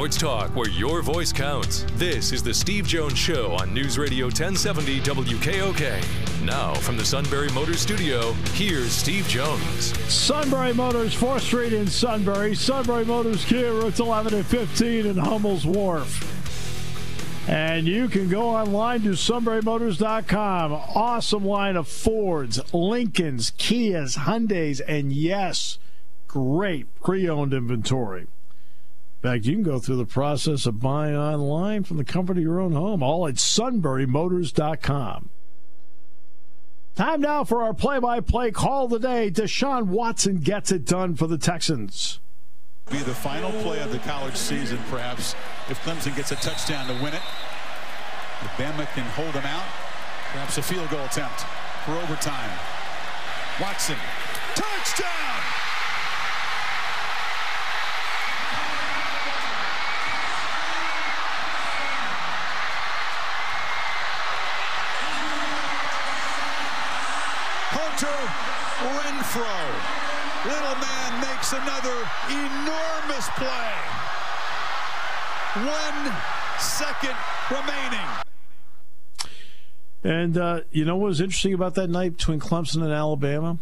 Sports talk where your voice counts. This is the Steve Jones Show on News Radio 1070 WKOK. Now, from the Sunbury Motors Studio, here's Steve Jones. Sunbury Motors, 4th Street in Sunbury. Sunbury Motors Kia, routes 11 and 15 in Hummel's Wharf. And you can go online to sunburymotors.com. Awesome line of Fords, Lincolns, Kias, Hyundais, and yes, great pre owned inventory. In fact, you can go through the process of buying online from the comfort of your own home, all at sunburymotors.com. Time now for our play by play call of the day. Deshaun Watson gets it done for the Texans. Be the final play of the college season, perhaps, if Clemson gets a touchdown to win it. If Bama can hold them out, perhaps a field goal attempt for overtime. Watson, touchdown! Renfrow. Little man makes another enormous play. One second remaining. And uh, you know what was interesting about that night between Clemson and Alabama?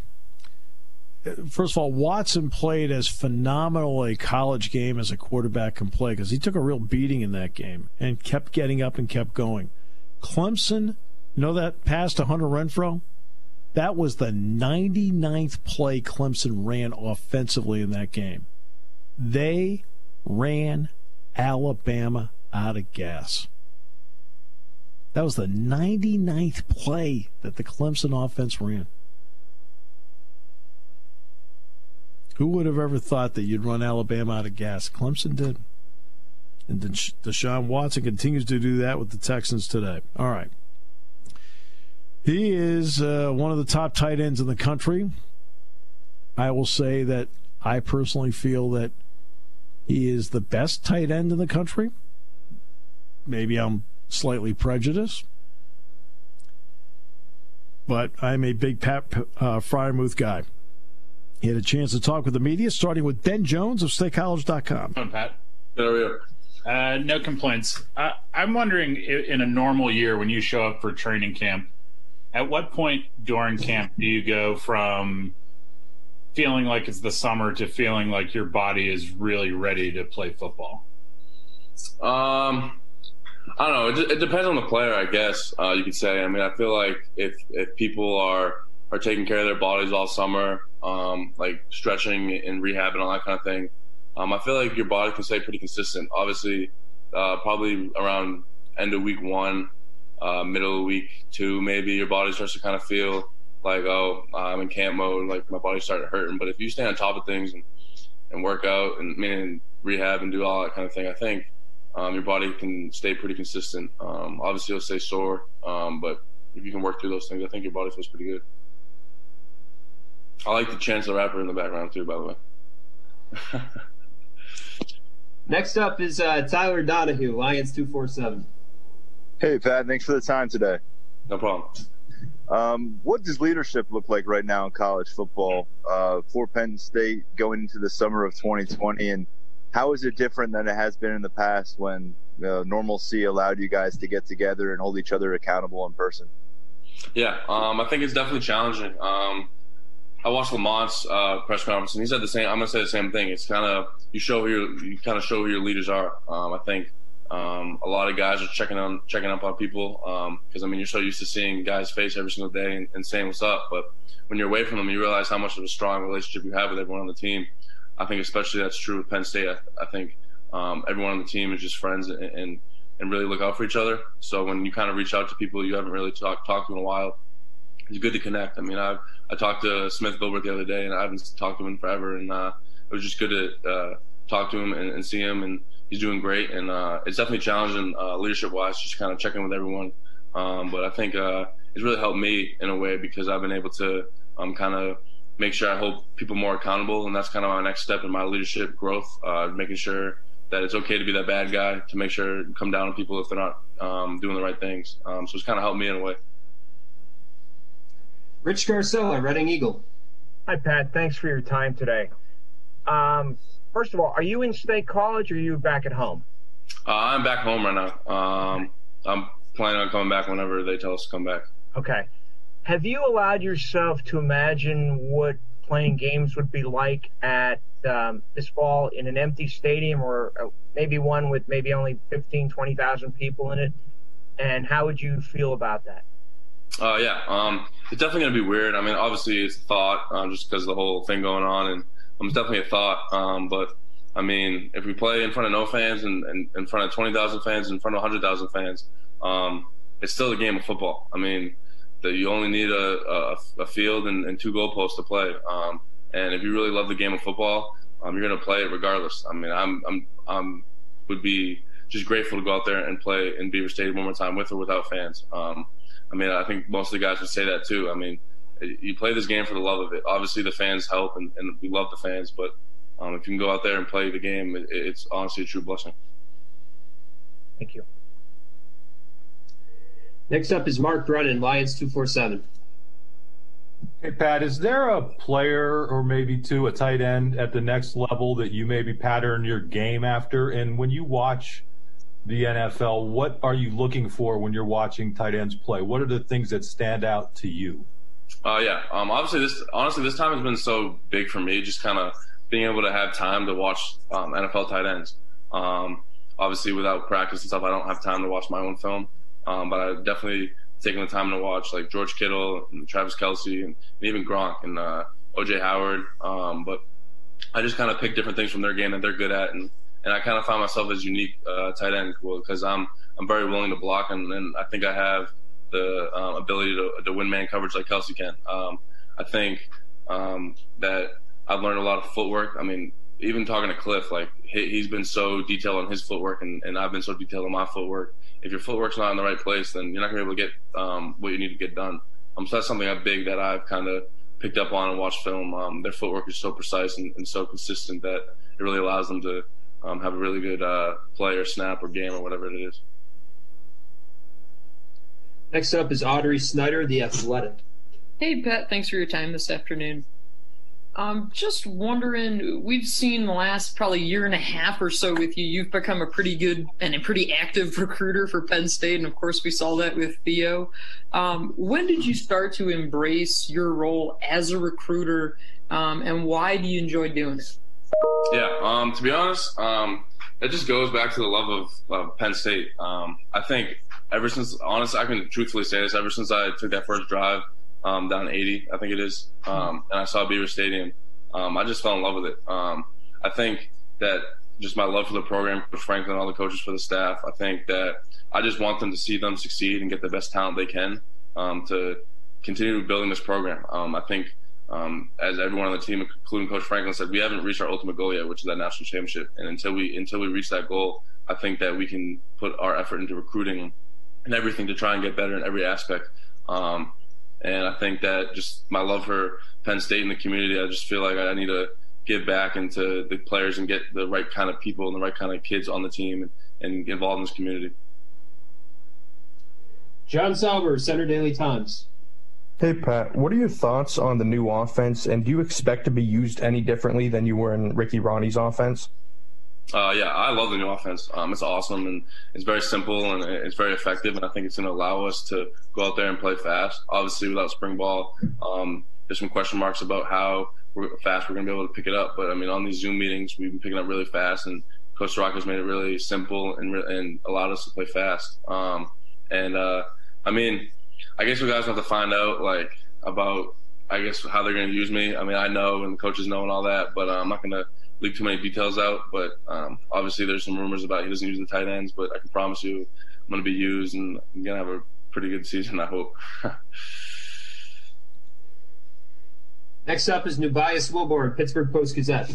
First of all, Watson played as phenomenal a college game as a quarterback can play because he took a real beating in that game and kept getting up and kept going. Clemson, you know that pass to Hunter Renfrow? That was the 99th play Clemson ran offensively in that game. They ran Alabama out of gas. That was the 99th play that the Clemson offense ran. Who would have ever thought that you'd run Alabama out of gas? Clemson did. And Deshaun Watson continues to do that with the Texans today. All right. He is uh, one of the top tight ends in the country. I will say that I personally feel that he is the best tight end in the country. Maybe I'm slightly prejudiced, but I'm a big Pat uh, Freiermuth guy. He had a chance to talk with the media, starting with Ben Jones of StateCollege.com. Come on, Pat. How are you? Uh, no complaints. Uh, I'm wondering, in a normal year, when you show up for training camp, at what point during camp do you go from feeling like it's the summer to feeling like your body is really ready to play football? Um, I don't know. It, it depends on the player, I guess. Uh, you could say. I mean, I feel like if if people are are taking care of their bodies all summer, um, like stretching and rehab and all that kind of thing, um, I feel like your body can stay pretty consistent. Obviously, uh, probably around end of week one, uh, middle week two, maybe your body starts to kind of feel like, oh, I'm in camp mode, like my body started hurting. But if you stay on top of things and, and work out and, and rehab and do all that kind of thing, I think um, your body can stay pretty consistent. Um, obviously, it'll stay sore, um, but if you can work through those things, I think your body feels pretty good. I like the Chance the Rapper in the background too, by the way. Next up is uh, Tyler Donahue, Lions two four seven. Hey Pat, thanks for the time today. No problem. Um, what does leadership look like right now in college football uh, for Penn State going into the summer of 2020, and how is it different than it has been in the past when uh, normalcy allowed you guys to get together and hold each other accountable in person? Yeah, um, I think it's definitely challenging. Um, I watched Lamont's uh, press conference, and he said the same. I'm gonna say the same thing. It's kind of you show who your, you kind of show who your leaders are. Um, I think um, a lot of guys are checking on checking up on people because um, I mean you're so used to seeing guys' face every single day and, and, saying what's up, but when you're away from them, you realize how much of a strong relationship you have with everyone on the team. I think especially that's true with Penn State. I, I think um, everyone on the team is just friends and, and, and really look out for each other. So when you kind of reach out to people you haven't really talked talked to in a while, it's good to connect. I mean, I I talked to Smith Vilbert the other day, and I haven't talked to him in forever, and uh, it was just good to uh, talk to him and, and, see him, and he's doing great. And uh, it's definitely challenging uh, leadership wise, just kind of checking with everyone. Um, but I think uh, it's really helped me in a way because I've been able to um, kind of make sure I hold people more accountable, and that's kind of my next step in my leadership growth. Uh, making sure that it's okay to be that bad guy, to make sure come down on people if they're not um, doing the right things. Um, so it's kind of helped me in a way. Rich Scarcella, Reading Eagle. Hi, Pat. Thanks for your time today. First of all, are you in state college or are you back at home? Uh, I'm back home right now. Um, I'm planning on coming back whenever they tell us to come back. Okay. Have you allowed yourself to imagine what playing games would be like at um, this fall in an empty stadium or uh, maybe one with maybe only 15, 20,000 people in it? And how would you feel about that? Uh, yeah, um, it's definitely going to be weird. I mean, obviously it's a thought um, just because of the whole thing going on, and um, it's definitely a thought. Um, but I mean, if we play in front of no fans and, and in front of 20,000 fans, in front of 100,000 fans, um, it's still a game of football. I mean, that you only need a, a, a field and, and, two goalposts to play. Um, and if you really love the game of football, um, you're going to play it regardless. I mean, I'm, I'm, I'm would be just grateful to go out there and play in Beaver Stadium one more time with or without fans. Um, I mean, I think most of the guys would say that too. I mean, you play this game for the love of it. Obviously, the fans help, and, and we love the fans. But um, if you can go out there and play the game, it, it's honestly a true blessing. Thank you. Next up is Mark Brennan, Lions 247. Hey, Pat, is there a player or maybe two, a tight end at the next level that you maybe pattern your game after? And when you watch the NFL, what are you looking for when you're watching tight ends play? What are the things that stand out to you? Uh, yeah, um, obviously this honestly this time has been so big for me, just kind of being able to have time to watch um, NFL tight ends. Um, obviously, without practice and stuff, I don't have time to watch my own film. Um, but I definitely taken the time to watch like George Kittle and Travis Kelce and, and even Gronk and uh, OJ Howard. Um, but I just kind of pick different things from their game that they're good at, and and I kind of find myself as unique uh, tight end because I'm I'm very willing to block, and, and I think I have the um, ability to, to win man coverage like Kelce can. Um, I think um, that I've learned a lot of footwork. I mean, even talking to Cliff, like he, has been so detailed on his footwork, and, and I've been so detailed on my footwork. If your footwork's not in the right place, then you're not gonna be able to get um, what you need to get done. Um, so that's something I big that I've kind of picked up on and watched film. Their footwork is so precise and, and, so consistent that it really allows them to um, have a really good uh, play or snap or game or whatever it is. Next up is Audrey Snyder, The Athletic. Hey, Pat. Thanks for your time this afternoon. I'm just wondering, we've seen the last probably year and a half or so with you, you've become a pretty good and a pretty active recruiter for Penn State. And of course, we saw that with Theo. Um, when did you start to embrace your role as a recruiter? Um, and why do you enjoy doing it? Yeah, um, to be honest, um, it just goes back to the love of, of Penn State. Um, I think ever since, honestly, I can truthfully say this, ever since I took that first drive um, down 80, I think it is, um, and I saw Beaver Stadium, um, I just fell in love with it. Um, I think that just my love for the program, for Franklin, all the coaches, for the staff, I think that I just want them to see them succeed and get the best talent they can um, to continue building this program. Um, I think. Um, as everyone on the team, including Coach Franklin, said, we haven't reached our ultimate goal yet, which is that national championship. And until we until we reach that goal, I think that we can put our effort into recruiting and everything to try and get better in every aspect. Um, and I think that just my love for Penn State and the community, I just feel like I need to give back into the players and get the right kind of people and the right kind of kids on the team and, and involved in this community. John Sauber, Center Daily Times. Hey, Pat, what are your thoughts on the new offense, and do you expect to be used any differently than you were in Ricky Rahne's offense? Uh, yeah, I love the new offense. Um, it's awesome and it's very simple and it's very effective. And I think it's going to allow us to go out there and play fast. Obviously, without spring ball, um, there's some question marks about how we're, fast we're going to be able to pick it up. But I mean, on these Zoom meetings, we've been picking up really fast, and Coach Rock has made it really simple and and allowed us to play fast. Um, and uh, I mean, I guess we guys have to find out like about I guess how they're going to use me. I mean, I know and the coaches know and all that, but uh, I'm not going to leak too many details out. But um, obviously, there's some rumors about he doesn't use the tight ends. But I can promise you, I'm going to be used, and I'm going to have a pretty good season. I hope. Next up is Nubyjas Wilborn, Pittsburgh Post Gazette.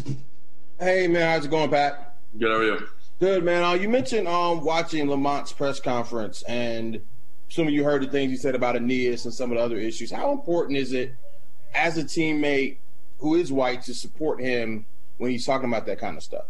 Hey man, how's it going, Pat? Good. How are you? Good, man. Uh, you mentioned um, watching Lamont's press conference, and assuming you heard the things he said about Aeneas and some of the other issues. How important is it as a teammate who is white to support him when he's talking about that kind of stuff?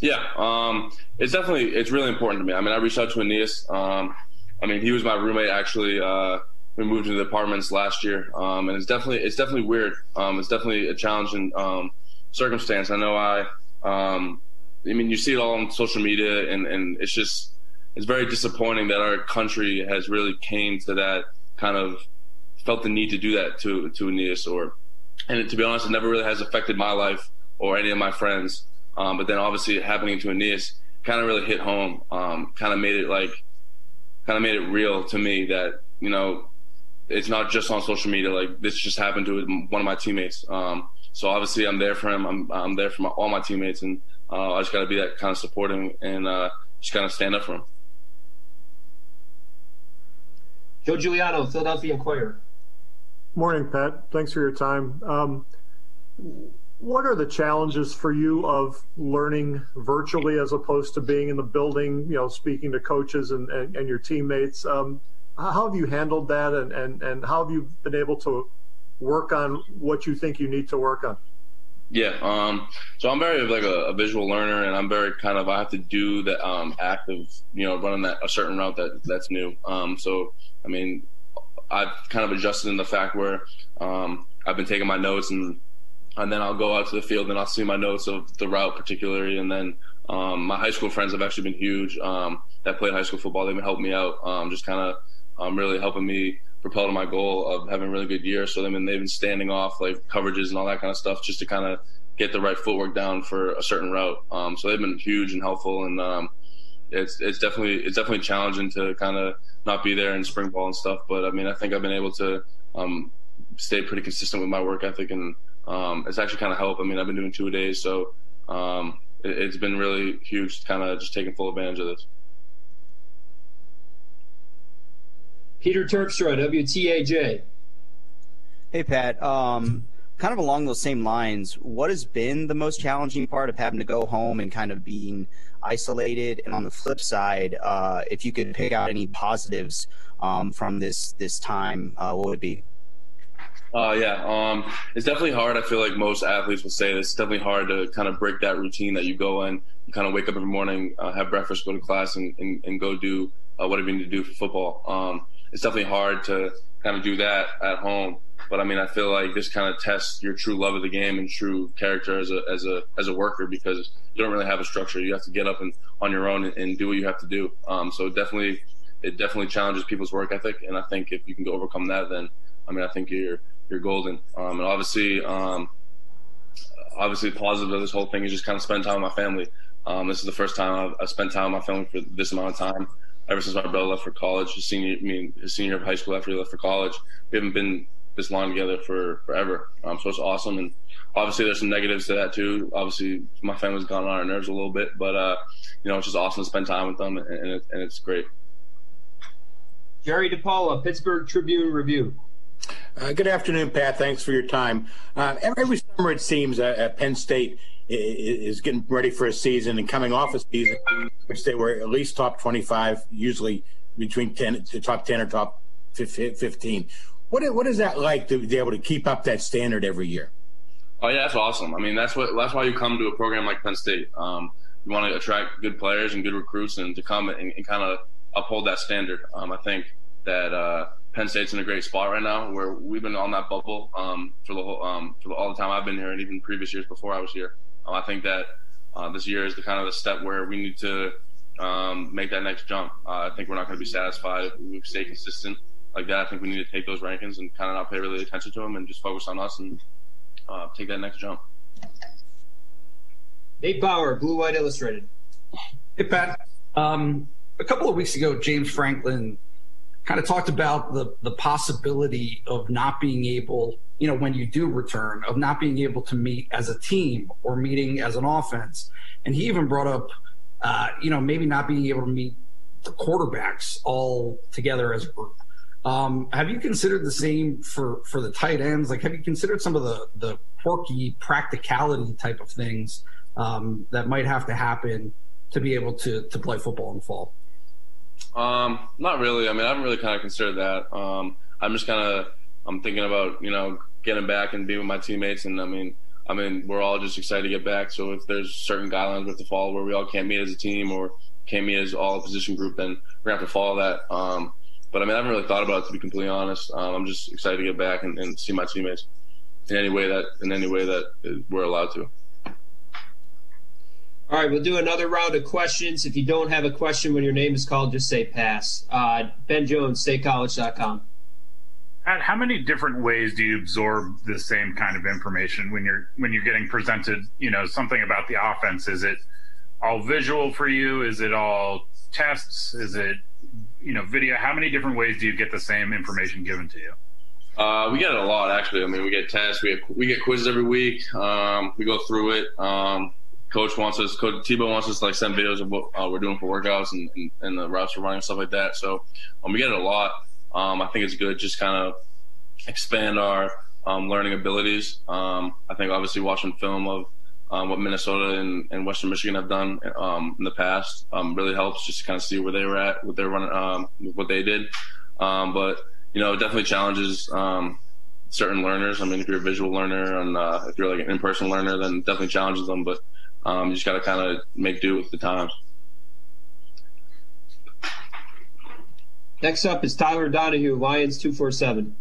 Yeah, um, it's definitely it's really important to me. I mean, I reached out to Aeneas. Um, I mean, he was my roommate actually. Uh, we moved into the apartments last year, um, and it's definitely it's definitely weird. Um, it's definitely a challenging um, circumstance. I know I. Um, I mean, you see it all on social media, and, and it's just it's very disappointing that our country has really came to that kind of felt the need to do that to to Aeneas or and to be honest, it never really has affected my life or any of my friends. Um, but then obviously happening to Aeneas kind of really hit home. Um, kind of made it like, kind of made it real to me that you know, it's not just on social media. Like this just happened to one of my teammates. Um, so obviously I'm there for him. I'm I'm there for my, all my teammates, and uh, I just got to be that kind of supporting and uh, just kind of stand up for him. Joe Juliano, Philadelphia Inquirer. Morning, Pat. Thanks for your time. What are the challenges for you of learning virtually as opposed to being in the building, you know, speaking to coaches and, and, and your teammates? Um, how have you handled that and, and, and how have you been able to work on what you think you need to work on? Yeah, um, so I'm very like a, a, visual learner, and I'm very kind of I have to do the um, act of you know running that a certain route that that's new. Um, so I mean, I've kind of adjusted in the fact where um, I've been taking my notes and and then I'll go out to the field and I'll see my notes of the route particularly, and then um, my high school friends have actually been huge um, that played high school football. They've helping me out, um, just kind of um, really helping me propel to my goal of having a really good year. So they've been they've been standing off like coverages and all that kind of stuff just to kind of get the right footwork down for a certain route. Um, so they've been huge and helpful, and um, it's it's definitely it's definitely challenging to kind of not be there in spring ball and stuff. But I mean, I think I've been able to stay pretty consistent with my work ethic, and um, it's actually kind of helped. I mean, I've been doing two a days, so um, it, it's been really huge, kind of just taking full advantage of this. Peter Terpstra, WTAJ. Hey, Pat. Um, kind of along those same lines, what has been the most challenging part of having to go home and kind of being isolated? And on the flip side, uh, if you could pick out any positives um, from this this time, uh, what would it be? Uh, yeah, um, it's definitely hard. I feel like most athletes will say. It's definitely hard to kind of break that routine that you go in. You kind of wake up every morning, uh, have breakfast, go to class, and, and, and go do uh, whatever you need to do for football. Um, it's definitely hard to kind of do that at home. But I mean, I feel like this kind of tests your true love of the game and true character as a as a as a worker because you don't really have a structure. You have to get up and on your own and, and do what you have to do. Um, so definitely, it definitely challenges people's work ethic. And I think if you can go overcome that, then I mean, I think you're you're golden. Um, and obviously, um, obviously, the positive of this whole thing is just kind of spend time with my family. Um, this is the first time I've, I've, spent time with my family for this amount of time. Ever since my brother left for college, his senior, I mean, his senior of high school after he left for college, we haven't been this long together for forever. Um, so it's awesome. And obviously, there's some negatives to that too. Obviously, my family's gone on our nerves a little bit, but uh, you know, it's just awesome to spend time with them, and, and, it, and it's great. Jerry DiPaola, Pittsburgh Tribune Review. Uh, good afternoon, Pat. Thanks for your time. Uh, every summer, it seems, uh, Penn State is getting ready for a season and coming off a season which they were at least top 25, usually between 10 to top 10 or top 15. What what is that like to be able to keep up that standard every year? Oh yeah, that's awesome. I mean, that's what that's why you come to a program like Penn State. Um, you want to attract good players and good recruits, and to come and, and kind of uphold that standard. Um, I think that uh, Penn State's in a great spot right now, where we've been on that bubble um, for the whole um, for the, all the time I've been here, and even previous years before I was here. Um, I think that uh, this year is the kind of the step where we need to um, make that next jump. Uh, I think we're not going to be satisfied if we stay consistent like that. I think we need to take those rankings and kind of not pay really attention to them and just focus on us and uh, take that next jump. Nate Bauer, Blue White Illustrated. Hey Pat, um, a couple of weeks ago, James Franklin kind of talked about the the possibility of not being able, you know, when you do return, of not being able to meet as a team or meeting as an offense, and he even brought up, uh, you know, maybe not being able to meet the quarterbacks all together as a group. Um, have you considered the same for for the tight ends? Like, have you considered some of the the quirky practicality type of things um, that might have to happen to be able to to play football in the fall? Um, not really. I mean, I haven't really kind of considered that. Um, I'm just kind of I'm thinking about you know getting back and being with my teammates. And I mean, I mean, we're all just excited to get back. So if there's certain guidelines we have to follow where we all can't meet as a team or can't meet as all a position group, then we're gonna have to follow that. Um, but I mean, I haven't really thought about it to be completely honest. Um, I'm just excited to get back and, and see my teammates in any way that in any way that we're allowed to. All right, we'll do another round of questions. If you don't have a question when your name is called, just say pass. Uh, ben Jones, statecollege.com. Pat, how many different ways do you absorb the same kind of information when you're when you're getting presented, you know, something about the offense? Is it all visual for you? Is it all tests? Is it you know video? How many different ways do you get the same information given to you? Uh, we get it a lot actually. I mean, we get tests, we get we get quizzes every week. Um, we go through it. Um, coach wants us, Coach Tebow wants us to like send videos of what uh, we're doing for workouts and, and, and, the routes we're running and stuff like that. So um, we get it a lot. Um, I think it's good just kind of expand our um, learning abilities. Um, I think obviously watching film of um, what Minnesota and, and, Western Michigan have done um, in the past really helps just to kind of see where they were at, what they're running, what they did. but you know, it definitely challenges certain learners. I mean, if you're a visual learner and uh, if you're like an in-person learner, then definitely challenges them. But you just got to kind of make do with the times. Next up is Tyler Donahue, Lions 247.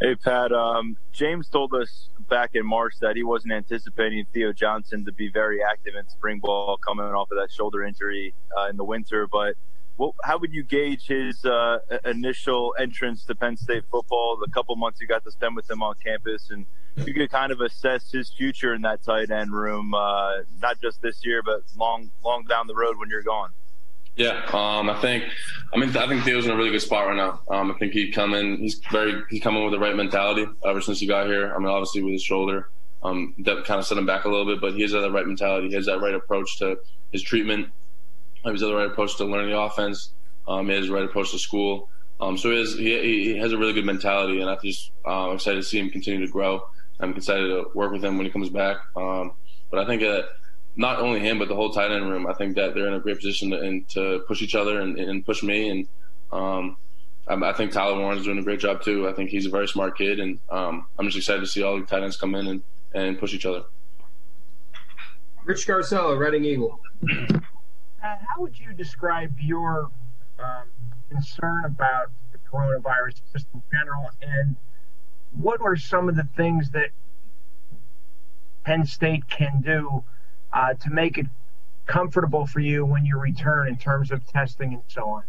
Hey, Pat. Um, James told us back in March that he wasn't anticipating Theo Johnson to be very active in spring ball coming off of that shoulder injury uh, in the winter. But what, how would you gauge his uh, initial entrance to Penn State football, the couple months you got to spend with him on campus, and you could kind of assess his future in that tight end room, uh, not just this year, but long, long down the road when you're gone? Yeah, um, I think. I mean, I think Theo's in a really good spot right now. Um, I think he come in. He's very. He's coming with the right mentality ever since he got here. I mean, obviously with his shoulder, um, that kind of set him back a little bit. But he has that right mentality. He has that right approach to his treatment. He has the right approach to learning the offense. Um, he has the right approach to school. Um, so he has, he, he has a really good mentality, and just uh, I'm excited to see him continue to grow. I'm excited to work with him when he comes back. Um, but I think that not only him, but the whole tight end room. I think that they're in a great position to, and to push each other and, and push me. And um, I, I, think Tyler Warren's doing a great job too. I think he's a very smart kid, and um, I'm just excited to see all the tight ends come in and, and push each other. Rich Scarcella, Reading Eagle. Uh, how would you describe your um, concern about the coronavirus just in general, and what are some of the things that Penn State can do uh, to make it comfortable for you when you return in terms of testing and so on?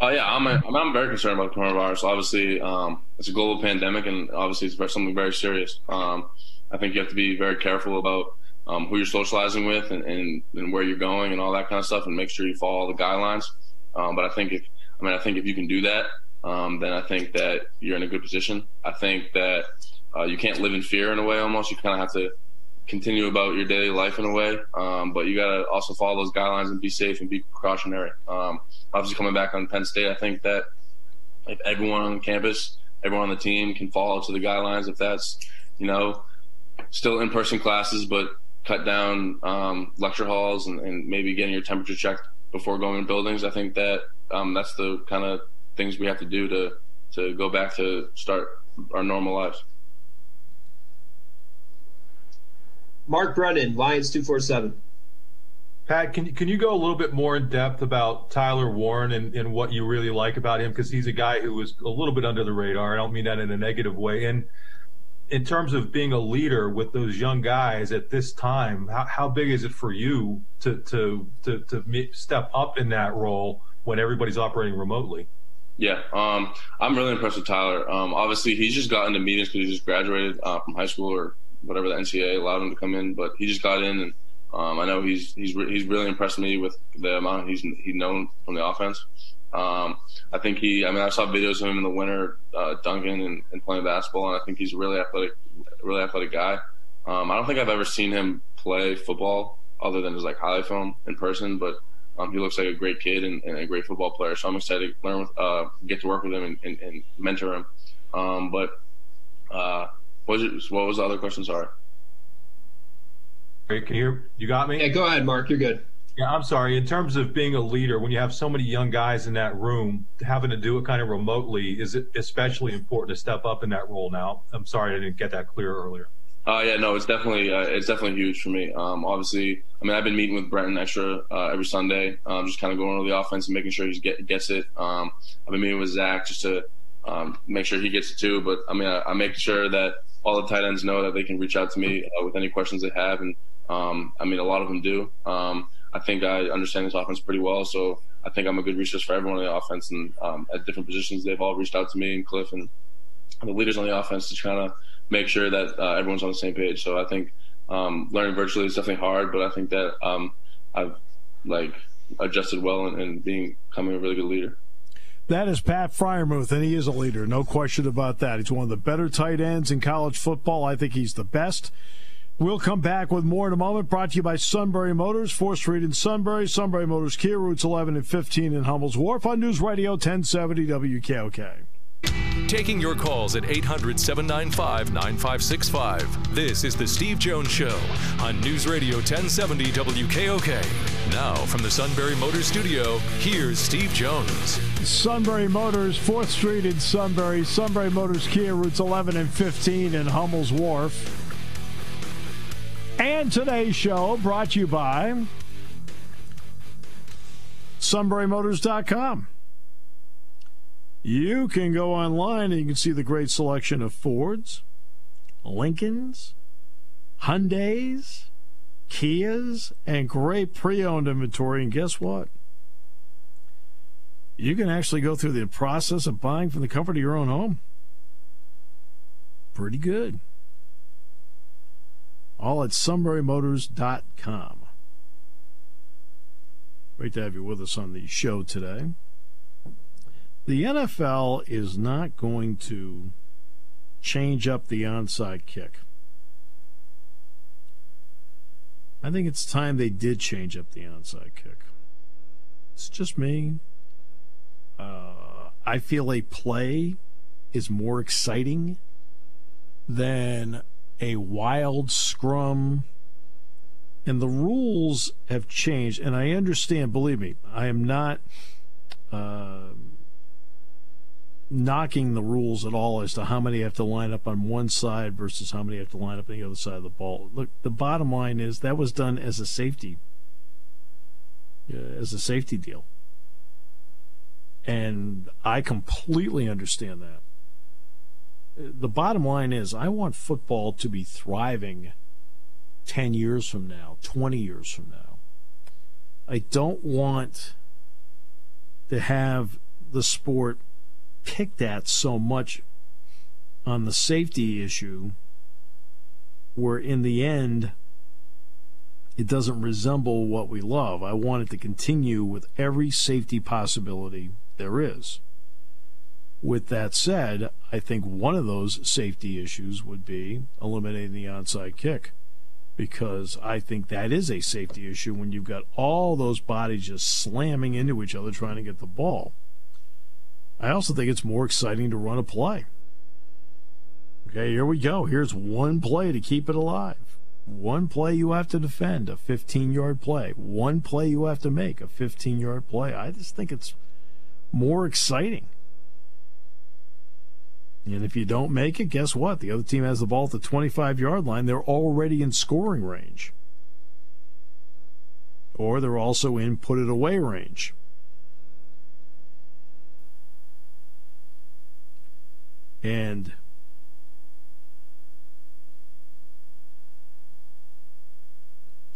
Oh yeah, I'm a, I'm very concerned about the coronavirus. Obviously, um, it's a global pandemic, and obviously it's something very serious. Um, I think you have to be very careful about um, who you're socializing with and, and, and, where you're going and all that kind of stuff, and make sure you follow the guidelines. Um, but I think if I mean I think if you can do that, um, then I think that you're in a good position. I think that uh, you can't live in fear in a way. Almost, you kind of have to continue about your daily life in a way. Um, but you got to also follow those guidelines and be safe and be precautionary. Um, obviously, coming back on Penn State, I think that if everyone on campus, everyone on the team can follow to the guidelines, if that's, you know, still in person classes, but cut down um, lecture halls and, and, maybe getting your temperature checked before going to buildings, I think that um, that's the kind of things we have to do to, to go back to start our normal lives. Mark Brennan, Lions 247. Pat, can, can you go a little bit more in depth about Tyler Warren and, and what you really like about him? Because he's a guy who was a little bit under the radar. I don't mean that in a negative way. And in terms of being a leader with those young guys at this time, how, how big is it for you to, to, to, to step up in that role when everybody's operating remotely? Yeah, um, I'm really impressed with Tyler. Um, obviously, he's just gotten to meetings because he just graduated uh, from high school or whatever the NCAA allowed him to come in, but he just got in, and um, I know he's he's re- he's really impressed me with the amount he's he's known from the offense. Um, I think he, I mean, I saw videos of him in the winter uh, dunking and, and, playing basketball, and I think he's a really athletic, really athletic guy. Um, I don't think I've ever seen him play football other than his like highlight film in person, but um, he looks like a great kid and, and, a great football player. So I'm excited to learn with, uh, get to work with him and, and, and mentor him. Um, but uh, what was, it, what was the other question? Sorry. Can you, you got me? Yeah, go ahead, Mark. You're good. Yeah, I'm sorry. In terms of being a leader, when you have so many young guys in that room, having to do it kind of remotely, is it especially important to step up in that role now? I'm sorry I didn't get that clear earlier. Uh, yeah, no, it's definitely uh, it's definitely huge for me. Um, obviously, I mean, I've been meeting with Brenton extra uh, every Sunday, um, just kind of going over the offense and making sure he get, gets it. Um, I've been meeting with Zach just to um, make sure he gets it too. But I mean, I, I, make sure that all the tight ends know that they can reach out to me uh, with any questions they have, and um, I mean, a lot of them do. Um, I think I understand this offense pretty well, so I think I'm a good resource for everyone in the offense. And at different positions, they've all reached out to me and Cliff and the leaders on the offense to kind of make sure that uh, everyone's on the same page. So I think um, learning virtually is definitely hard, but I think that um, I've like adjusted well and, being becoming a really good leader. That is Pat Freiermuth, and he is a leader, no question about that. He's one of the better tight ends in college football. I think he's the best. We'll come back with more in a moment. Brought to you by Sunbury Motors, 4th Street in Sunbury, Sunbury Motors Kia, routes 11 and 15 in Hummel's Wharf on News Radio 1070 WKOK. Taking your calls at 800 795 9565. This is The Steve Jones Show on News Radio 1070 WKOK. Now, from the Sunbury Motors Studio, here's Steve Jones. Sunbury Motors, 4th Street in Sunbury, Sunbury Motors Kia, routes 11 and 15 in Hummel's Wharf. And today's show brought to you by SunburyMotors.com. You can go online and you can see the great selection of Fords, Lincolns, Hyundais, Kias, and great pre owned inventory. And guess what? You can actually go through the process of buying from the comfort of your own home. Pretty good. All at sunburymotors.com. Great to have you with us on the show today. The NFL is not going to change up the onside kick. I think it's time they did change up the onside kick. It's just me. Uh, I feel a play is more exciting than a wild scrum. And the rules have changed. And I understand, believe me, I am not. Uh, knocking the rules at all as to how many have to line up on one side versus how many have to line up on the other side of the ball. Look, the bottom line is that was done as a safety, uh, as a safety deal, and I completely understand that. The bottom line is, I want football to be thriving ten years from now, twenty years from now. I don't want to have the sport picked at so much on the safety issue, where in the end, it doesn't resemble what we love. I want it to continue with every safety possibility there is. With that said, I think one of those safety issues would be eliminating the onside kick because I think that is a safety issue when you've got all those bodies just slamming into each other trying to get the ball. I also think it's more exciting to run a play. Okay, here we go. Here's one play to keep it alive. One play you have to defend, a 15 yard play. One play you have to make, a 15 yard play. I just think it's more exciting. And if you don't make it, guess what? The other team has the ball at the 25 yard line. They're already in scoring range. Or they're also in put it away range. And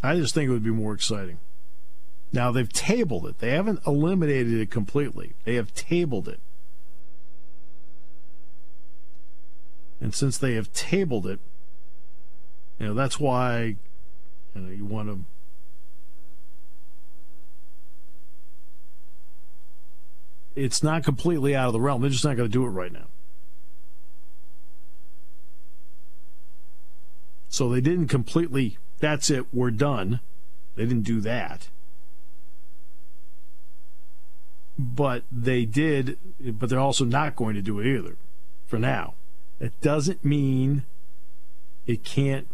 I just think it would be more exciting. Now they've tabled it. They haven't eliminated it completely. They have tabled it. And since they have tabled it, you know, that's why you know you want to it's not completely out of the realm. They're just not going to do it right now. So they didn't completely, that's it, we're done. They didn't do that. But they did, but they're also not going to do it either for now. That doesn't mean it can't.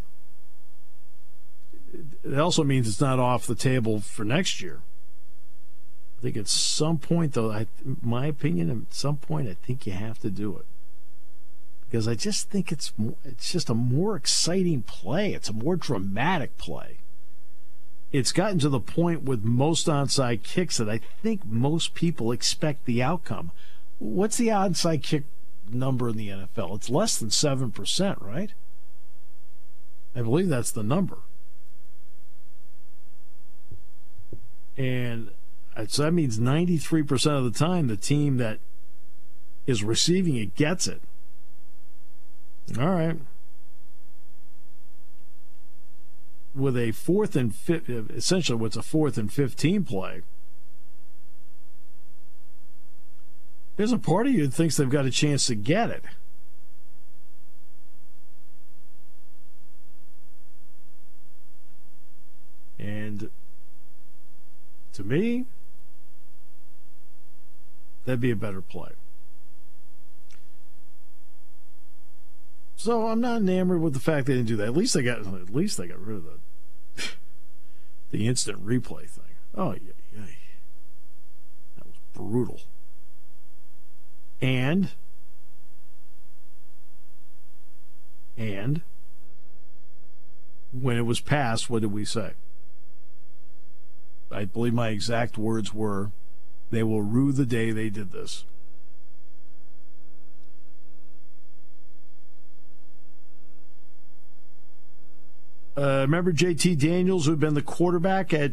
it also means it's not off the table for next year. I think at some point, though, I, my opinion, at some point, I think you have to do it because I just think it's it's just a more exciting play. It's a more dramatic play. It's gotten to the point with most onside kicks that I think most people expect the outcome. What's the onside kick number in the NFL? It's less than seven percent, right? I believe that's the number. And so that means 93% of the time the team that is receiving it gets it. All right. With a fourth and fifth, essentially what's a fourth and 15 play, there's a part of you that thinks they've got a chance to get it. And to me, that'd be a better play. So I'm not enamored with the fact they didn't do that. At least they got at least they got rid of the the instant replay thing. Oh yeah, yeah. That was brutal. And and when it was passed, what did we say? I believe my exact words were, they will rue the day they did this. Uh, remember JT Daniels, who had been the quarterback at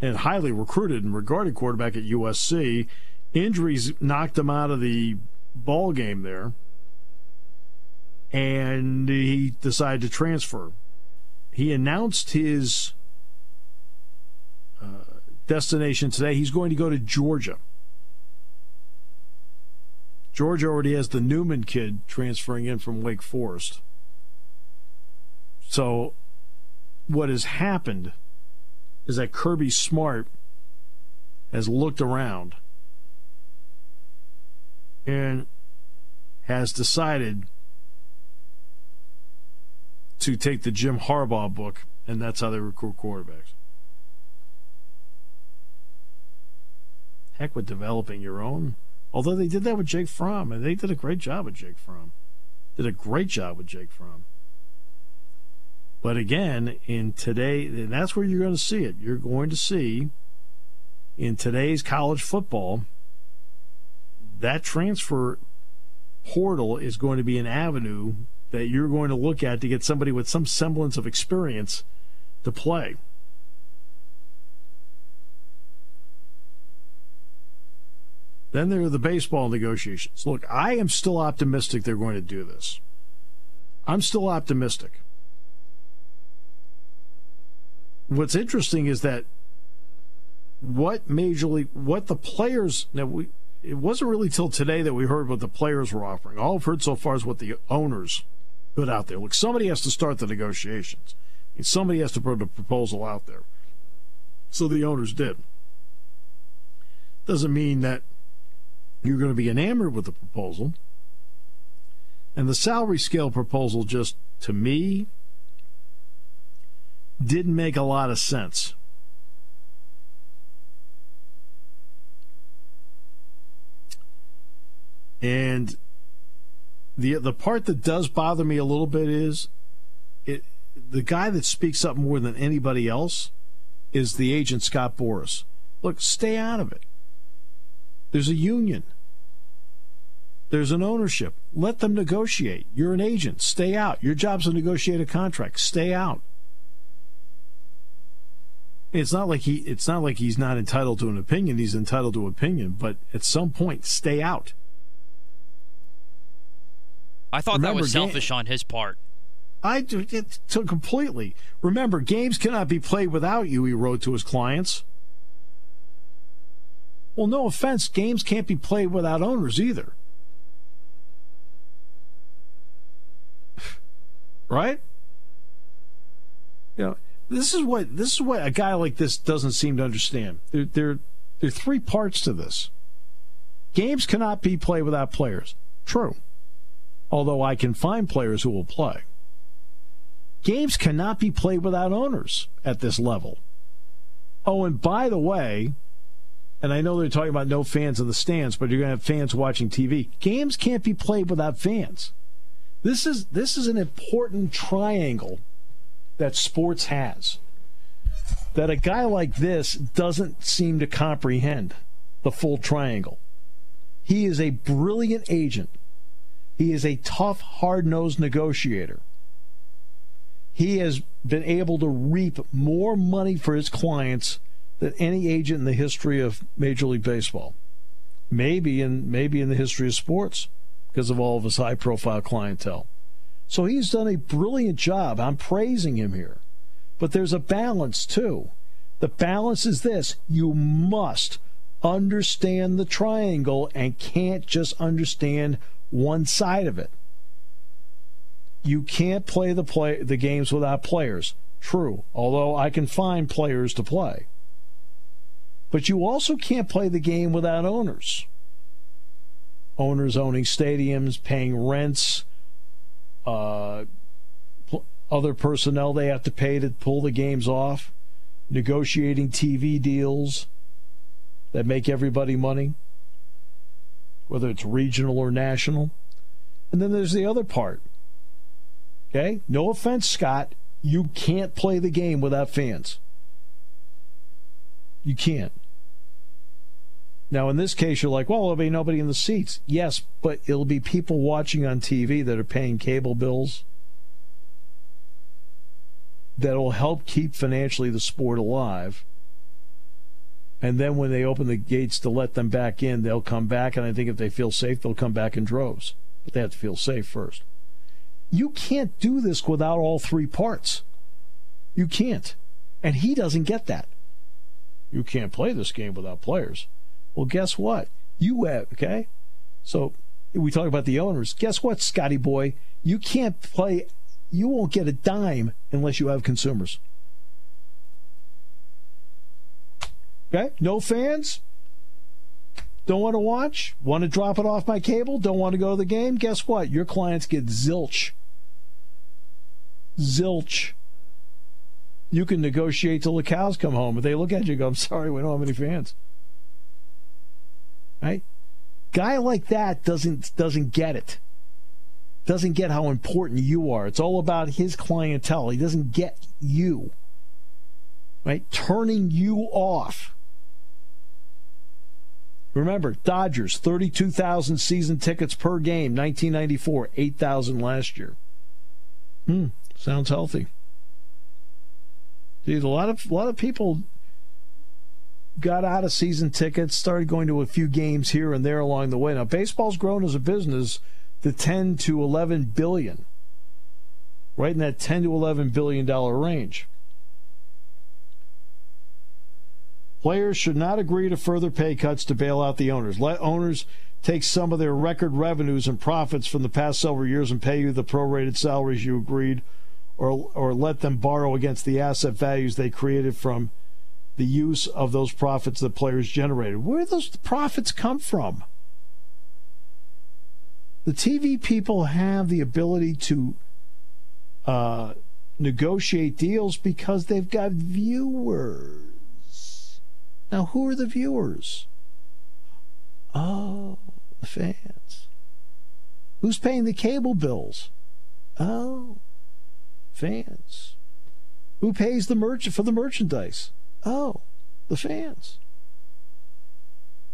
and highly recruited and regarded quarterback at USC. Injuries knocked him out of the ball game there, and he decided to transfer. He announced his uh, destination today. He's going to go to Georgia. Georgia already has the Newman kid transferring in from Wake Forest. So, what has happened is that Kirby Smart has looked around and has decided to take the Jim Harbaugh book, and that's how they recruit quarterbacks. heck with developing your own. Although they did that with Jake Fromm, and they did a great job with Jake Fromm. Did a great job with Jake Fromm. But again, in today, and that's where you're going to see it. You're going to see in today's college football that transfer portal is going to be an avenue that you're going to look at to get somebody with some semblance of experience to play. Then there are the baseball negotiations. Look, I am still optimistic they're going to do this. I'm still optimistic. What's interesting is that what Major League, what the players, now we, it wasn't really till today that we heard what the players were offering. All I've heard so far is what the owners put out there. Look, somebody has to start the negotiations. Somebody has to put a proposal out there. So the owners did. Doesn't mean that you're going to be enamored with the proposal. And the salary scale proposal just, to me, didn't make a lot of sense. And the the part that does bother me a little bit is it the guy that speaks up more than anybody else is the agent Scott Boras. Look, stay out of it. There's a union. There's an ownership. Let them negotiate. You're an agent. Stay out. Your job's to negotiate a contract. Stay out. It's not like he it's not like he's not entitled to an opinion. He's entitled to opinion, but at some point stay out. I thought Remember, that was selfish on his part. I do it so completely. Remember, games cannot be played without you, he wrote to his clients. Well, no offense, games can't be played without owners either. right? You know, this is what this is what a guy like this doesn't seem to understand. There, there, there are three parts to this. Games cannot be played without players. True. Although I can find players who will play. Games cannot be played without owners at this level. Oh, and by the way, and I know they're talking about no fans in the stands, but you're going to have fans watching TV. Games can't be played without fans. This is this is an important triangle that sports has that a guy like this doesn't seem to comprehend the full triangle. He is a brilliant agent. He is a tough, hard-nosed negotiator. He has been able to reap more money for his clients than any agent in the history of Major League Baseball. Maybe in maybe in the history of sports because of all of his high profile clientele. So he's done a brilliant job. I'm praising him here. But there's a balance too. The balance is this you must understand the triangle and can't just understand one side of it. You can't play the play the games without players. True, although I can find players to play. But you also can't play the game without owners. Owners owning stadiums, paying rents, uh, other personnel they have to pay to pull the games off, negotiating TV deals that make everybody money, whether it's regional or national. And then there's the other part. Okay? No offense, Scott. You can't play the game without fans. You can't. Now, in this case, you're like, well, there'll be nobody in the seats. Yes, but it'll be people watching on TV that are paying cable bills that'll help keep financially the sport alive. And then when they open the gates to let them back in, they'll come back. And I think if they feel safe, they'll come back in droves. But they have to feel safe first. You can't do this without all three parts. You can't. And he doesn't get that. You can't play this game without players. Well, guess what? You have, okay? So we talk about the owners. Guess what, Scotty boy? You can't play, you won't get a dime unless you have consumers. Okay? No fans? Don't want to watch? Want to drop it off my cable? Don't want to go to the game? Guess what? Your clients get zilch. Zilch you can negotiate till the cows come home. But they look at you and go, I'm sorry, we don't have any fans. Right? Guy like that doesn't doesn't get it. Doesn't get how important you are. It's all about his clientele. He doesn't get you. Right? Turning you off. Remember, Dodgers, 32,000 season tickets per game, 1994, 8,000 last year. Hmm, sounds healthy. Dude, a lot of a lot of people got out of season tickets, started going to a few games here and there along the way. Now, baseball's grown as a business to 10 to 11 billion, right in that 10 to 11 billion dollar range. Players should not agree to further pay cuts to bail out the owners. Let owners take some of their record revenues and profits from the past several years and pay you the prorated salaries you agreed or or let them borrow against the asset values they created from the use of those profits that players generated. Where do those profits come from? The TV people have the ability to uh, negotiate deals because they've got viewers. Now, who are the viewers? Oh, the fans. Who's paying the cable bills? Oh, Fans. Who pays the merchant for the merchandise? Oh, the fans.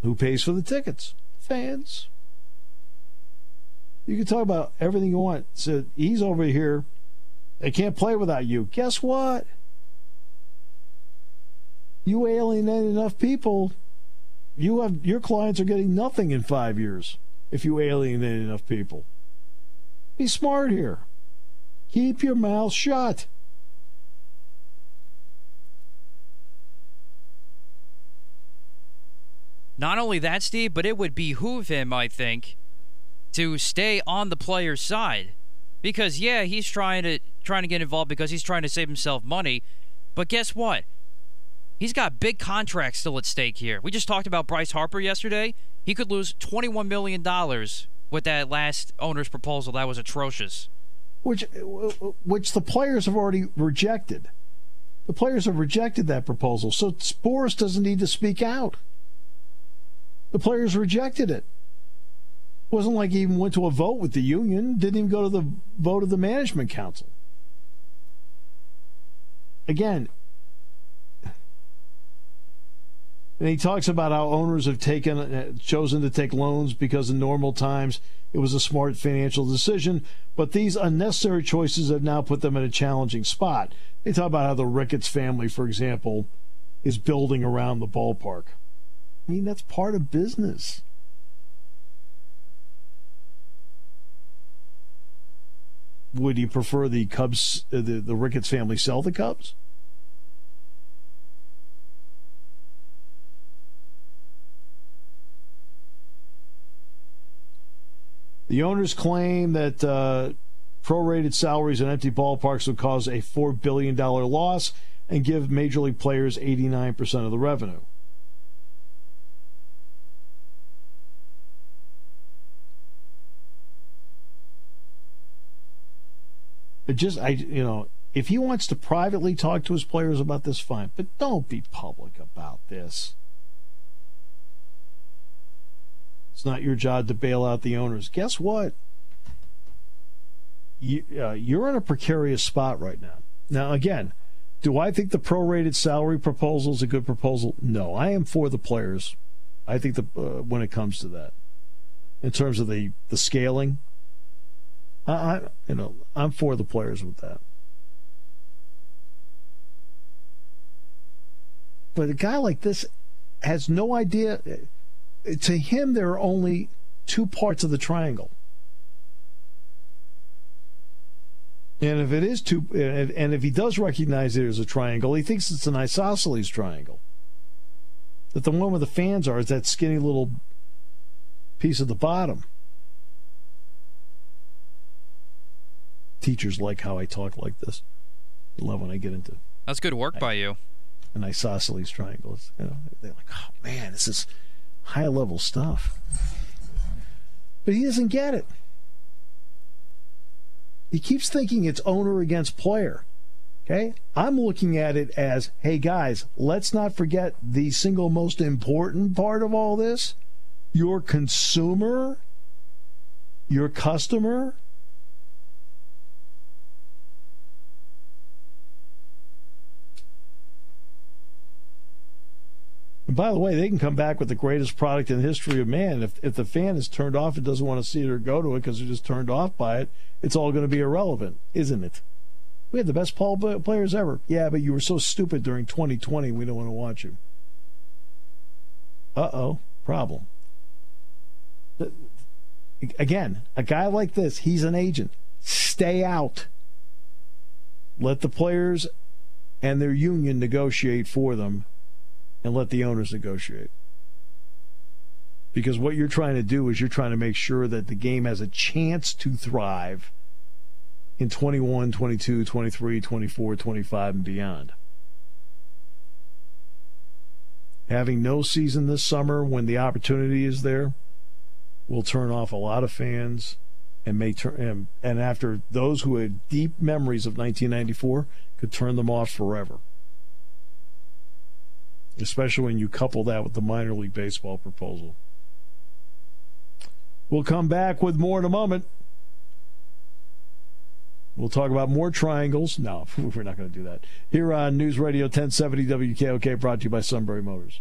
Who pays for the tickets? Fans. You can talk about everything you want. So he's over here. They can't play without you. Guess what? You alienate enough people, you have your clients are getting nothing in five years if you alienate enough people. Be smart here. Keep your mouth shut. Not only that, Steve, but it would behoove him, I think, to stay on the player's side. Because yeah, he's trying to trying to get involved because he's trying to save himself money. But guess what? He's got big contracts still at stake here. We just talked about Bryce Harper yesterday. He could lose $21 million with that last owner's proposal. That was atrocious. which which the players have already rejected. The players have rejected that proposal, so Boras doesn't need to speak out. The players rejected it. It wasn't like he even went to a vote with the union, didn't even go to the vote of the management council. Again, and he talks about how owners have taken uh, chosen to take loans because in normal times it was a smart financial decision, but these unnecessary choices have now put them in a challenging spot. They talk about how the Ricketts family, for example, is building around the ballpark. I mean, that's part of business. Would you prefer the Cubs, uh, the, the Ricketts family sell the Cubs? The owners claim that uh, prorated salaries and empty ballparks would cause a $4 billion loss and give major league players 89% of the revenue. Just, I, you know, if he wants to privately talk to his players about this, fine, but don't be public about this. It's not your job to bail out the owners. Guess what? You, uh, you're in a precarious spot right now. Now, again, do I think the prorated salary proposal is a good proposal? No, I am for the players. I think the uh, when it comes to that, in terms of the the scaling, I, I you know I'm for the players with that. But a guy like this has no idea to him, there are only two parts of the triangle. And if it is two, and if he does recognize it as a triangle, he thinks it's an isosceles triangle. That the one where the fans are is that skinny little piece at the bottom. Teachers like how I talk like this. I love when I get into. That's good work by you. An isosceles triangle. It's, you know, they're like, oh man, this is high level stuff. But he doesn't get it. He keeps thinking it's owner against player. Okay? I'm looking at it as hey, guys, let's not forget the single most important part of all this your consumer, your customer, And by the way, they can come back with the greatest product in the history of man. If, if the fan is turned off and doesn't want to see it or go to it because they're just turned off by it, it's all going to be irrelevant, isn't it? We had the best ball players ever. Yeah, but you were so stupid during 2020, we don't want to watch you. Uh oh, problem. Again, a guy like this, he's an agent. Stay out. Let the players and their union negotiate for them and let the owners negotiate. Because what you're trying to do is you're trying to make sure that the game has a chance to thrive in 21, 22, 23, 24, 25, and beyond. Having no season this summer when the opportunity is there will turn off a lot of fans and may turn and, and after those who had deep memories of 1994 could turn them off forever especially when you couple that with the minor league baseball proposal. We'll come back with more in a moment. We'll talk about more triangles. No, we're not going to do that. Here on News Radio 1070 WKOK, brought to you by Sunbury Motors.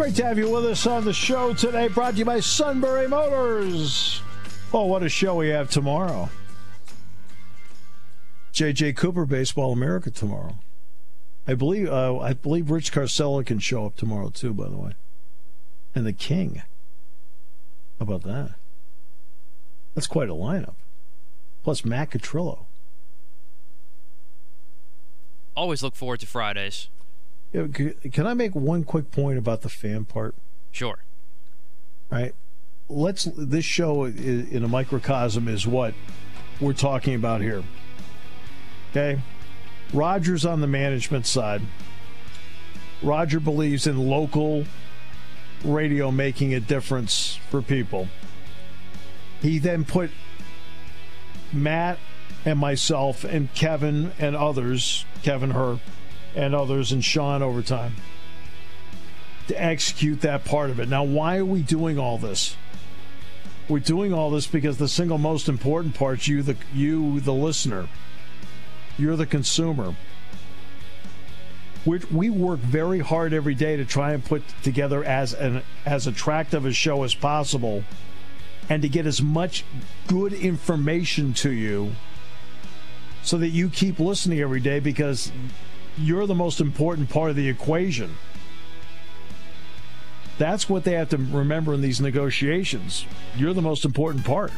Great to have you with us on the show today, brought to you by Sunbury Motors. Oh, what a show we have tomorrow. JJ Cooper, Baseball America tomorrow. I believe uh, I believe Rich Scarcella can show up tomorrow too. By the way, and the King. How about that? That's quite a lineup. Plus Matt Catrillo. Always look forward to Fridays. Yeah, Can I make one quick point about the fan part? Sure. Right. Let's. This show in a microcosm is what we're talking about here. Okay. Rogers on the management side. Roger believes in local radio making a difference for people. He then put Matt and myself and Kevin and others, Kevin Her and others, and Sean over time to execute that part of it. Now, why are we doing all this? We're doing all this because the single most important part's you, the you, the listener. You're the consumer. We we work very hard every day to try and put together as an as attractive a show as possible, and to get as much good information to you, so that you keep listening every day because you're the most important part of the equation. That's what they have to remember in these negotiations. You're the most important part.